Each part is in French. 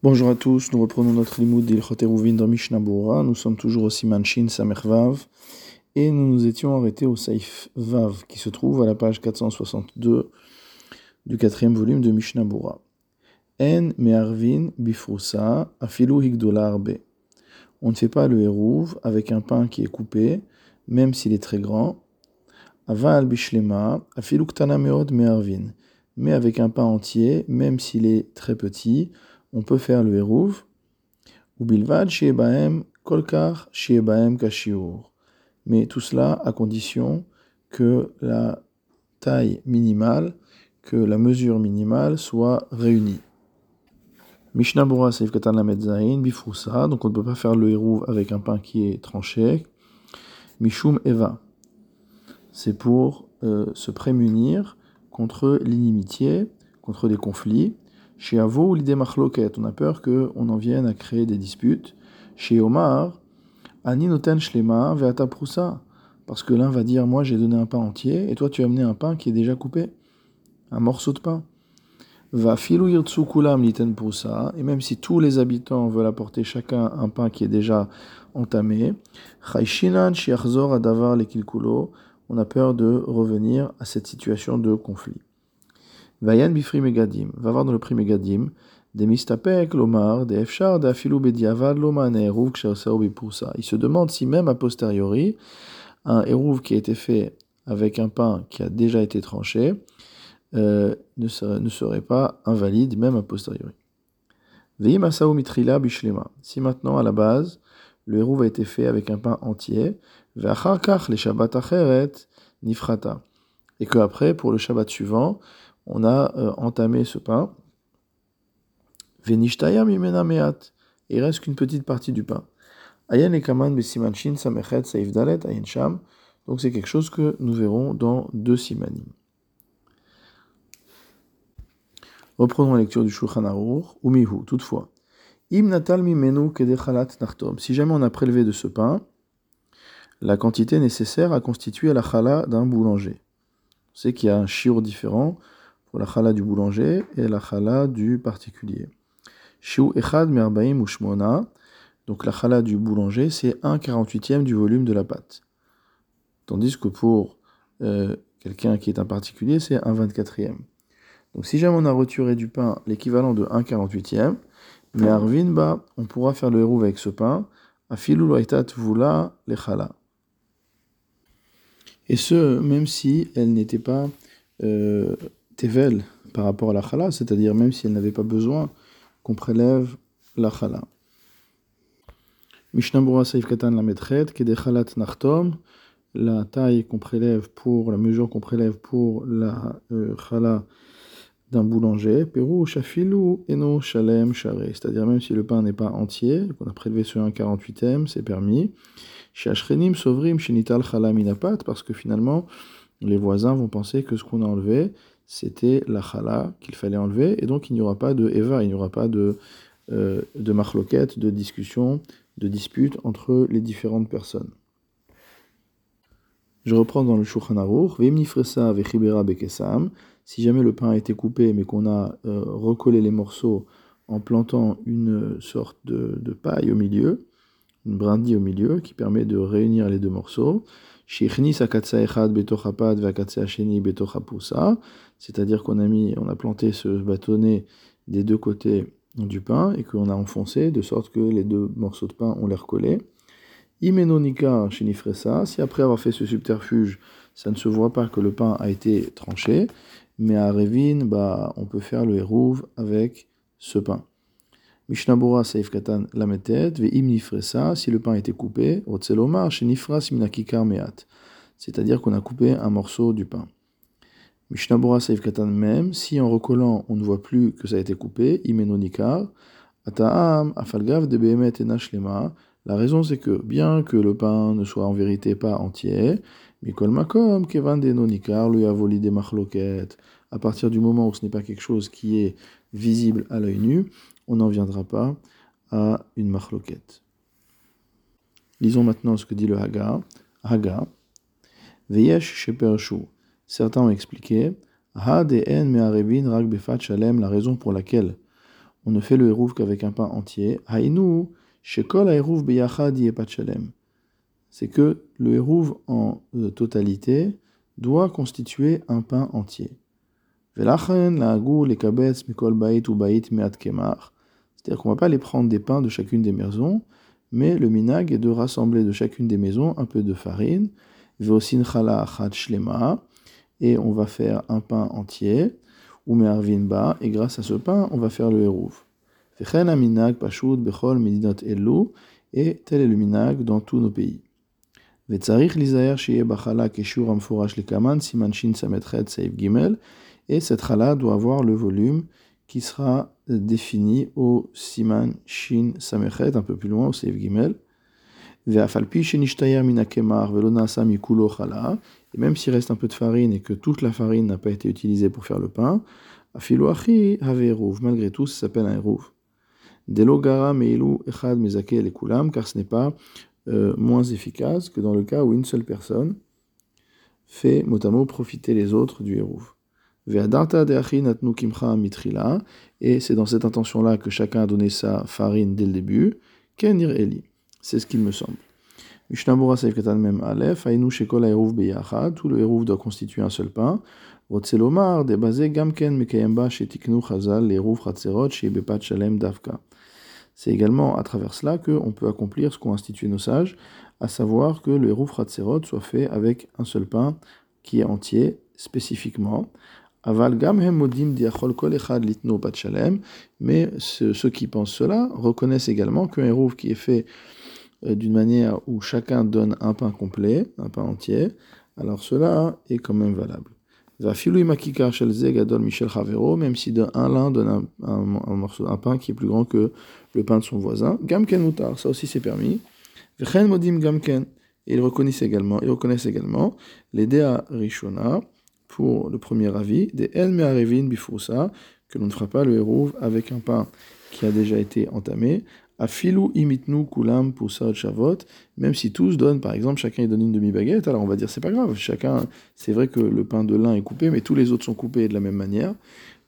Bonjour à tous, nous reprenons notre limoud d'Ilchot Eruvin dans Mishnah. Nous sommes toujours au Siman Shin Vav et nous nous étions arrêtés au Saif Vav qui se trouve à la page 462 du quatrième volume de Mishnah. En me'arvin bifrusa afilu higdolar be. On ne fait pas le hérouv avec un pain qui est coupé, même s'il est très grand. Aval bishlema afilu ktana meod. Mais avec un pain entier, même s'il est très petit, on peut faire le hérouv. Ou bilvad shiebaem kolkar shiebaem kashiur. Mais tout cela à condition que la taille minimale, que la mesure minimale soit réunie. Mishnah Bura Seif Katan Lamed donc on ne peut pas faire le hérouv avec un pain qui est tranché. Mishum Eva, c'est pour euh, se prémunir contre l'inimitié, contre des conflits. Chez Avo, l'idée machloket, on a peur qu'on en vienne à créer des disputes. Chez Omar, Ani noten shlema veata prousa, parce que l'un va dire Moi j'ai donné un pain entier, et toi tu as amené un pain qui est déjà coupé, un morceau de pain. Va filu yirtsu kulam liten prousa, et même si tous les habitants veulent apporter chacun un pain qui est déjà entamé, chayshinan shiachzor adavar lekilkulo, on a peur de revenir à cette situation de conflit. Vayan bifri megadim, va voir dans le prix megadim, des mistapek lomar, des efchar, des afilou bediavad loma neeruv bipousa. Il se demande si même a posteriori, un eruv qui a été fait avec un pain qui a déjà été tranché, euh, ne, serait, pas invalide, même a posteriori. Veim asaou mitrila bishlema. Si maintenant, à la base, le eruv a été fait avec un pain entier, ve'achar les shabbat acheret nifrata. Et qu'après, pour le shabbat suivant, on a euh, entamé ce pain. Venishtaya mimena meat. Il reste qu'une petite partie du pain. Ayen et kaman besimanchin samechet saif dalet ayen sham. Donc c'est quelque chose que nous verrons dans deux simanim. Reprenons la lecture du Shulchan Aruch. Umihu, toutefois. Im natal mimenu kedechalat nachtom. Si jamais on a prélevé de ce pain, la quantité nécessaire à constituer la chala d'un boulanger. C'est qu'il y a un shiur différent pour la chala du boulanger et la chala du particulier. Shiu echad merbaim ushmona, donc la chala du boulanger, c'est 1 48e du volume de la pâte. Tandis que pour euh, quelqu'un qui est un particulier, c'est 1 24e. Donc si jamais on a retiré du pain l'équivalent de 1 48e, mais arvin ba, on pourra faire le hérouve avec ce pain, vula le chala. Et ce, même si elle n'était pas euh, tevel par rapport à la chala, c'est-à-dire même si elle n'avait pas besoin qu'on prélève la chala. Mishnah Saif Katan la Metret, Kede Chalat Nachtom, la taille qu'on prélève pour, la mesure qu'on prélève pour la euh, chala d'un boulanger, Pérou Shafilu Eno Shalem Share, c'est-à-dire même si le pain n'est pas entier, qu'on a prélevé sur un 48e, c'est permis. Shashrenim Sovrim Shenital Chala Minapat, parce que finalement, les voisins vont penser que ce qu'on a enlevé, c'était la chala qu'il fallait enlever, et donc il n'y aura pas de Eva, il n'y aura pas de, euh, de marloquette, de discussion, de dispute entre les différentes personnes. Je reprends dans le Shulchan Aruch, Vemnifresa vechibera bekesam, si jamais le pain a été coupé mais qu'on a euh, recollé les morceaux en plantant une sorte de, de paille au milieu, une brindille au milieu qui permet de réunir les deux morceaux, c'est-à-dire qu'on a mis, on a planté ce bâtonnet des deux côtés du pain et qu'on a enfoncé de sorte que les deux morceaux de pain ont l'air collés. Imenonika si après avoir fait ce subterfuge, ça ne se voit pas que le pain a été tranché, mais à Revin, bah, on peut faire le hérouve avec ce pain. Mishnabura Saif Katan Lametet, Ve'im Nifresa, si le pain été coupé, Otselomar, Shenifras Minakikar Meat. C'est-à-dire qu'on a coupé un morceau du pain. Mishnabura Saif Katan même, si en recollant on ne voit plus que ça a été coupé, Imenonikar, Ata'am, Afalgav de et Nashlema. La raison c'est que, bien que le pain ne soit en vérité pas entier, Mikol Makom, Kevan de Nonikar, lui a volé des machloket. À partir du moment où ce n'est pas quelque chose qui est visible à l'œil nu, on n'en viendra pas à une machloket. Lisons maintenant ce que dit le Haga. Haga. Veyesh shepershu. Certains ont expliqué. En me'arevin rak befat shalem, la raison pour laquelle on ne fait le hérouv qu'avec un pain entier. Haïnu, shekol hérouv beyachad chalem. C'est que le hérouv en euh, totalité doit constituer un pain entier. Velachen la les kabetz mikol bait ou bait meat kemar. C'est-à-dire qu'on ne va pas les prendre des pains de chacune des maisons, mais le minag est de rassembler de chacune des maisons un peu de farine, veosin chala shlema, et on va faire un pain entier, ou me'arvin ba, et grâce à ce pain, on va faire le hérouv. Vechen minag pashut bechol medinot elu, et tel est le minag dans tous nos pays. וצריך להיזהר שיהיה בחלה כשיעור המפורש לקמן, סימן שין ס"ח סעיף ג', et cette chala doit avoir le volume qui sera défini au siman shin samechet, un peu plus loin, au seif gimel. Et même s'il reste un peu de farine et que toute la farine n'a pas été utilisée pour faire le pain, malgré tout, ça s'appelle un eruv. Echad car ce n'est pas euh, moins efficace que dans le cas où une seule personne fait mot profiter les autres du eruv. Et c'est dans cette intention-là que chacun a donné sa farine dès le début. Kenir Eli. C'est ce qu'il me semble. Katan Mem Aleph, Ainu Shekol Eruv Beyacha, tout le Eruv doit constituer un seul pain. Rotzelomar, débasé Gamken Mekayemba Shetiknu Chazal, l'Eruv Chatzerot, Shebepat Shalem Davka. C'est également à travers cela qu'on peut accomplir ce qu'ont institué nos sages, à savoir que le Eruv Chatzerot soit fait avec un seul pain qui est entier, spécifiquement, mais ceux, qui pensent cela reconnaissent également qu'un hérouv qui est fait euh, d'une manière où chacun donne un pain complet, un pain entier, alors cela est quand même valable. Même si un l'un donne un, morceau, un pain qui est plus grand que le pain de son voisin, gamken ça aussi c'est permis. gamken, et ils reconnaissent également, ils reconnaissent également les dea rishona, pour le premier avis, des El Me'arevin Bifrousa, que l'on ne fera pas le hérouv avec un pain qui a déjà été entamé. Afilu imitnu kulam poussad shavot, même si tous donnent, par exemple, chacun donne une demi-baguette, alors on va dire c'est pas grave, chacun, c'est vrai que le pain de l'un est coupé, mais tous les autres sont coupés de la même manière,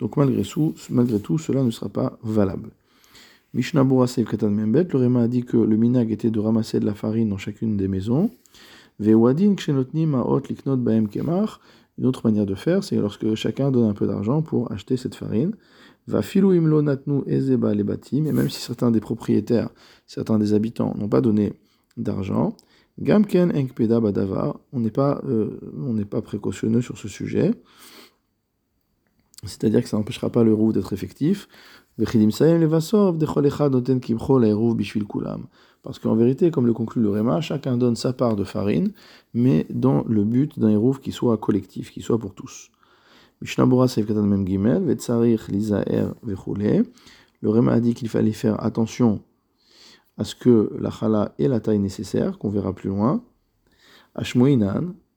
donc malgré tout, cela ne sera pas valable. Mishnah Seif Katan Membet, le Réma a dit que le minag était de ramasser de la farine dans chacune des maisons. Vewadin kshenotni ma'ot liknot baem kemach, une autre manière de faire, c'est lorsque chacun donne un peu d'argent pour acheter cette farine. Va filou imlo natnu ezeba les batim, et même si certains des propriétaires, certains des habitants n'ont pas donné d'argent, gamken enkpeda badava, on n'est pas, euh, on n'est pas précautionneux sur ce sujet. C'est-à-dire que ça n'empêchera pas le roux d'être effectif. Parce qu'en vérité, comme le conclut le Réma, chacun donne sa part de farine, mais dans le but d'un hérouf qui soit collectif, qui soit pour tous. Le Réma a dit qu'il fallait faire attention à ce que la chala ait la taille nécessaire, qu'on verra plus loin.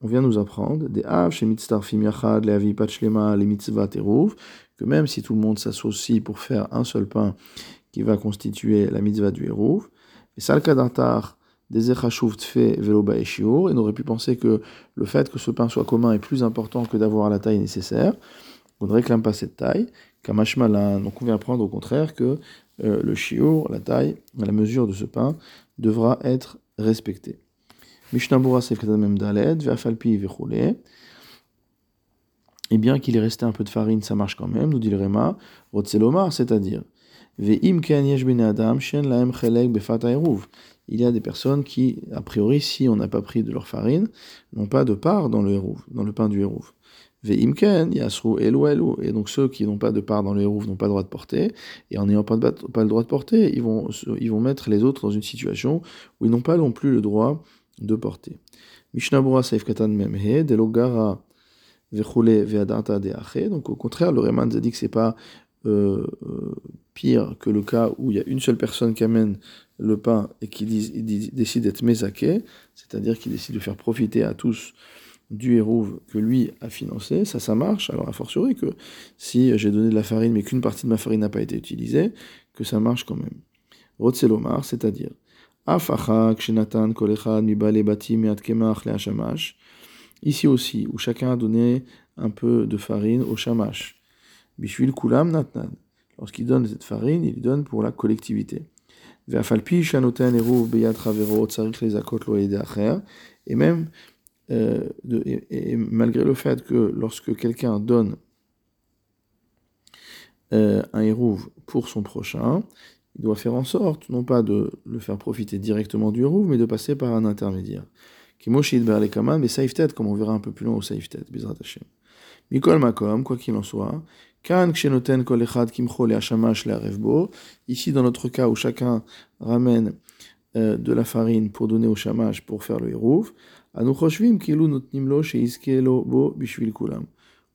On vient nous apprendre, des av chez mitztarfim yachad, les avi les mitzvah teruv, que même si tout le monde s'associe pour faire un seul pain qui va constituer la mitzvah du hérouv, et salkadartar des veloba et on aurait pu penser que le fait que ce pain soit commun est plus important que d'avoir la taille nécessaire. On ne réclame pas cette taille. Kamashmalan, donc on vient apprendre au contraire que euh, le shiur, la taille, la mesure de ce pain, devra être respectée. Ve'choule. Et bien qu'il ait resté un peu de farine, ça marche quand même, nous dit le Réma, Rotzelomar, c'est-à-dire, il y a des personnes qui, a priori, si on n'a pas pris de leur farine, n'ont pas de part dans le dans le pain du hérouv. Et donc ceux qui n'ont pas de part dans le hérouv n'ont pas le droit de porter, et en n'ayant pas, pas, le droit de porter, ils vont, ils vont mettre les autres dans une situation où ils n'ont pas non plus le droit de porter. Mishnabura Saif Katan Memhe, Delogara donc au contraire, le Réman a dit que c'est pas euh, euh, pire que le cas où il y a une seule personne qui amène le pain et qui décide d'être mésaké, c'est-à-dire qui décide de faire profiter à tous du hérouve que lui a financé, ça, ça marche. Alors, a fortiori que si j'ai donné de la farine mais qu'une partie de ma farine n'a pas été utilisée, que ça marche quand même. Rotzelomar, c'est-à-dire, Ici aussi, où chacun a donné un peu de farine au shamash. Bishvil kulam natnan. lorsqu'il donne cette farine, il donne pour la collectivité. Et même, euh, et, malgré le fait que lorsque quelqu'un donne euh, un hérouve pour son prochain, il doit faire en sorte, non pas de le faire profiter directement du hérouve, mais de passer par un intermédiaire. Kimoshid Berlekaman, mais Saiftet, comme on verra un peu plus loin au Saiftet, Bizrat Hashem. Mikol Makom, quoi qu'il en soit, Kan Kshenoten Kol Echad Kimcho Le Hashamash Le Arevbo, ici dans notre cas où chacun ramène euh, de la farine pour donner au shamash pour faire le hérouv, Anu Choshvim Kilu Bo Bishvil Kulam.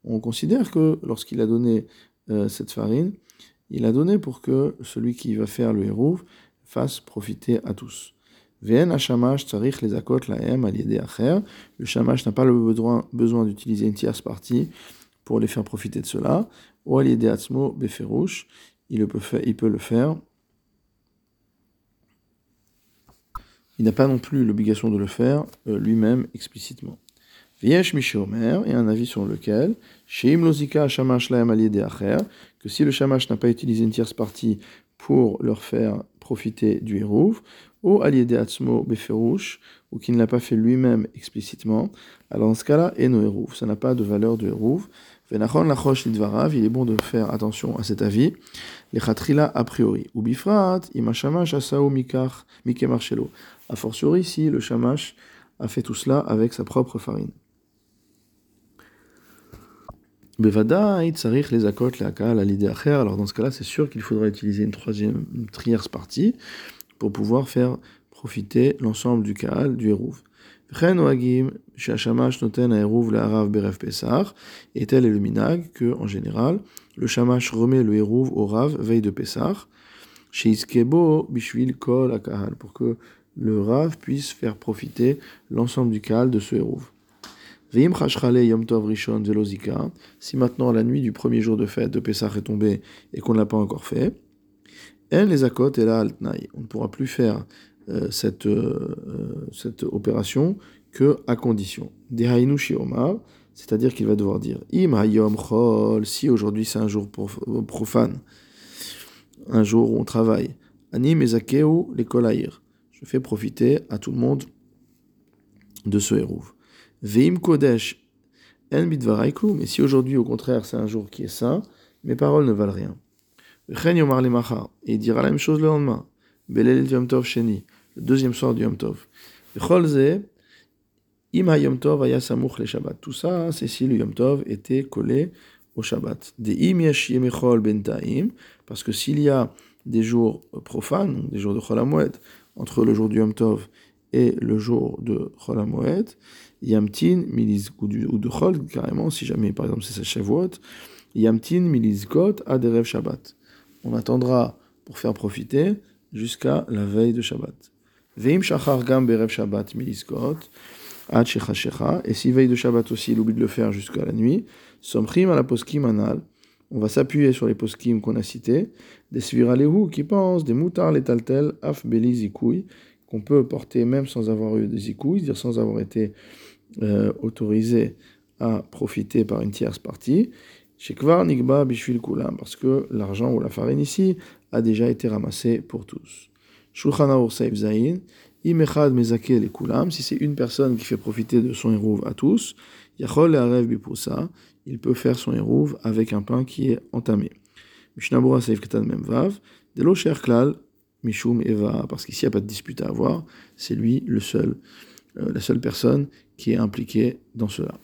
On considère que lorsqu'il a donné euh, cette farine, il a donné pour que celui qui va faire le hérouv fasse profiter à tous. Le shamash n'a pas le besoin, d'utiliser une tierce partie pour les faire profiter de cela. Ou il peut, faire, il peut le faire. Il n'a pas non plus l'obligation de le faire euh, lui-même explicitement. Viesh Mishomer et un avis sur lequel, Sheim Lozika Shamash Laem que si le Shamash n'a pas utilisé une tierce partie pour leur faire profiter du Hérouv, ou Aliede Atzmo Beferouche, ou qui ne l'a pas fait lui-même explicitement, alors dans ce cas-là, Eno Hérouv, ça n'a pas de valeur de Hérouv. Venachon Lachosh Lidvarav, il est bon de faire attention à cet avis, les Khatrila a priori, ou Bifrat, Imashamash Asao Mikar, Mike Marchello. A fortiori, si le Shamash a fait tout cela avec sa propre farine. Bevada, Itzarich les akot, les akal, l'idée Alors dans ce cas-là, c'est sûr qu'il faudra utiliser une troisième, une tierce partie pour pouvoir faire profiter l'ensemble du Kaal, du Hérouv. Et tel est le minag que, en général, le Shamash remet le Hérouv au Rav veille de Pesach, chez Iskebo Bishvil Kol Akahal, pour que le Rav puisse faire profiter l'ensemble du Kaal de ce Hérouv. Si maintenant la nuit du premier jour de fête de Pessah est tombée et qu'on ne l'a pas encore fait, elle les et la On ne pourra plus faire euh, cette, euh, euh, cette opération que à condition. c'est-à-dire qu'il va devoir dire Im hayom chol, si aujourd'hui c'est un jour profane, un jour où on travaille. Je fais profiter à tout le monde de ce hérouve. Veim Kodesh En mais si aujourd'hui au contraire c'est un jour qui est saint, mes paroles ne valent rien. Yomar et il dira la même chose le lendemain. Le deuxième soir du Yom Tov. Cholze. Tout ça, c'est si le Yom Tov était collé au Shabbat. De Im Yesh Yemechol Bentaim, parce que s'il y a des jours profanes, des jours de Chol entre le jour du Yom Tov et le jour de Chol Yamtin ou, de Chol, carrément, si jamais par exemple c'est Shavuot, Yamtin milizkot aderev Shabbat. On attendra pour faire profiter jusqu'à la veille de Shabbat. Veim shachar gam berev Shabbat milizkot ad shecha et si veille de Shabbat aussi il oublie de le faire jusqu'à la nuit, somchim à la poskim anal. On va s'appuyer sur les poskim qu'on a cités, des sviralehu qui pensent, des moutards les taltel af beli qu'on peut porter même sans avoir eu des zikouy, c'est-à-dire sans avoir été euh, autorisé à profiter par une tierce partie, Shekvar Nigba Bishvil Kulam, parce que l'argent ou la farine ici a déjà été ramassé pour tous. Shulchan Aur Saif Zain, Imechad Mezake les Kulam, si c'est une personne qui fait profiter de son hérouve à tous, Yachol le Arev Bipousa, il peut faire son hérouve avec un pain qui est entamé. Mishnabura Saif Ketan Memvav, Delo Klal, Mishum Eva, parce qu'ici il n'y a pas de dispute à avoir, c'est lui le seul, euh, la seule personne qui est impliqué dans cela.